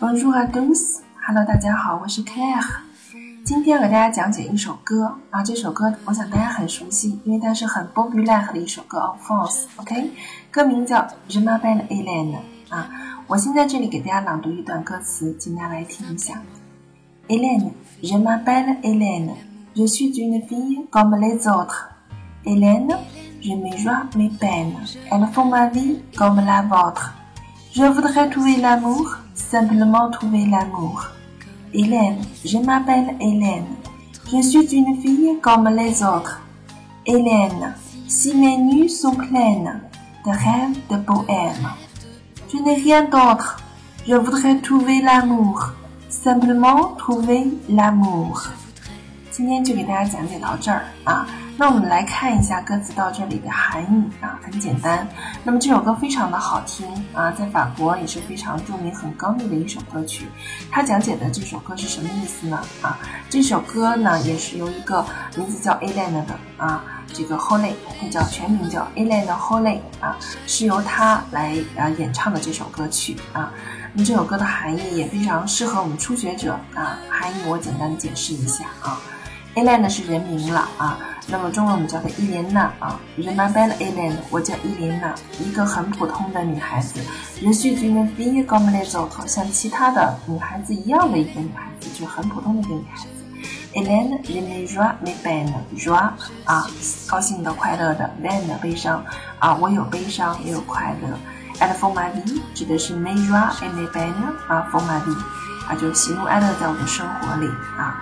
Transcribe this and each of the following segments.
Bonjour à tous，Hello，大家好，我是 Claire。今天给大家讲解一首歌啊，这首歌我想大家很熟悉，因为它是很 popular 的一首歌，of course，OK。歌名叫《Je m'appelle Hélène》啊，我先在这里给大家朗读一段歌词，请大家来听一下。Hélène，Je m'appelle Hélène，Je suis une fille comme les autres。Hélène，je me joie mes peines，elles font ma vie comme la vôtre。Je voudrais trouver l'amour, simplement trouver l'amour. Hélène, je m'appelle Hélène. Je suis une fille comme les autres. Hélène, si mes nuits sont pleines de rêves, de poèmes. Je n'ai rien d'autre. Je voudrais trouver l'amour, simplement trouver l'amour. 今天就给大家讲解到这儿啊。那我们来看一下歌词到这里的含义啊，很简单。那么这首歌非常的好听啊，在法国也是非常著名、很高丽的一首歌曲。它讲解的这首歌是什么意思呢？啊，这首歌呢也是由一个名字叫 a l e n 的啊，这个 Holly，它叫全名叫 a l e n Holly 啊，是由他来啊演唱的这首歌曲啊。那么这首歌的含义也非常适合我们初学者啊，含义我简单的解释一下啊。a l a n 呢是人名了啊，那么中文我们叫她伊莲娜啊。Remember a l a n 我叫伊莲娜，一个很普通的女孩子。人数据呢，be g o m l e 好像其他的女孩子一样的一个女孩子，就很普通的一个女孩子。e l a n r e m e r a m e b a n r a 啊，高兴的、快乐的 b a n 的悲伤啊，我有悲伤，也有快乐。And for my v 指的是 m e r a m e b a n 啊，for my v 啊，就喜怒哀乐在我的生活里啊。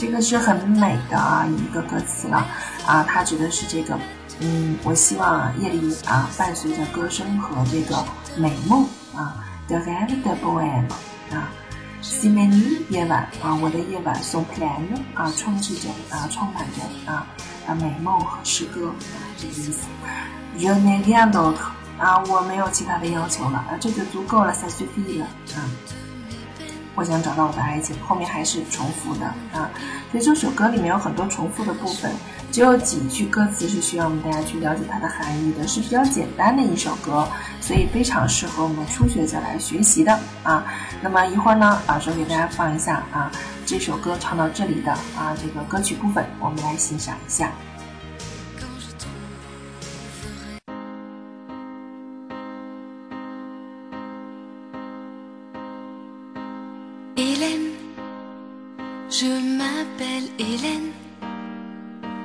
这个是很美的啊一个歌词了啊，它指的是这个，嗯，我希望夜里啊伴随着歌声和这个美梦啊，the end the poem 啊，si m a n 夜晚啊，我的夜晚，so plan 啊，充斥着啊，充满着啊啊美梦和诗歌啊这个意思，je n'ai rien d'autre 啊，我没有其他的要求了啊，这就足够了，ça suffit 了啊。我想找到我的爱情，后面还是重复的啊，所以这首歌里面有很多重复的部分，只有几句歌词是需要我们大家去了解它的含义的，是比较简单的一首歌，所以非常适合我们初学者来学习的啊。那么一会儿呢，老师给大家放一下啊，这首歌唱到这里的啊这个歌曲部分，我们来欣赏一下。Hélène, je m'appelle Hélène,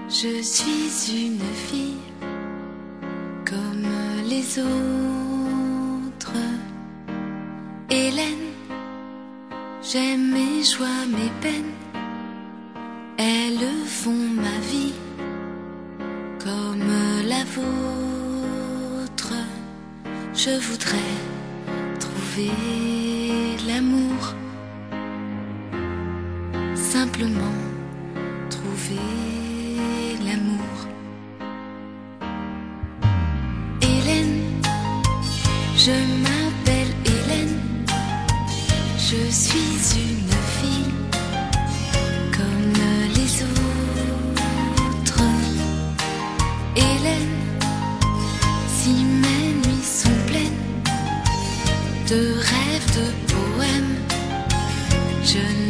je suis une fille comme les autres. Hélène, j'aime mes joies, mes peines, elles font ma vie comme la vôtre. Je voudrais trouver l'amour simplement trouver l'amour. Hélène, je m'appelle Hélène, je suis une fille comme les autres. Hélène, si mes nuits sont pleines de rêves, de poèmes, je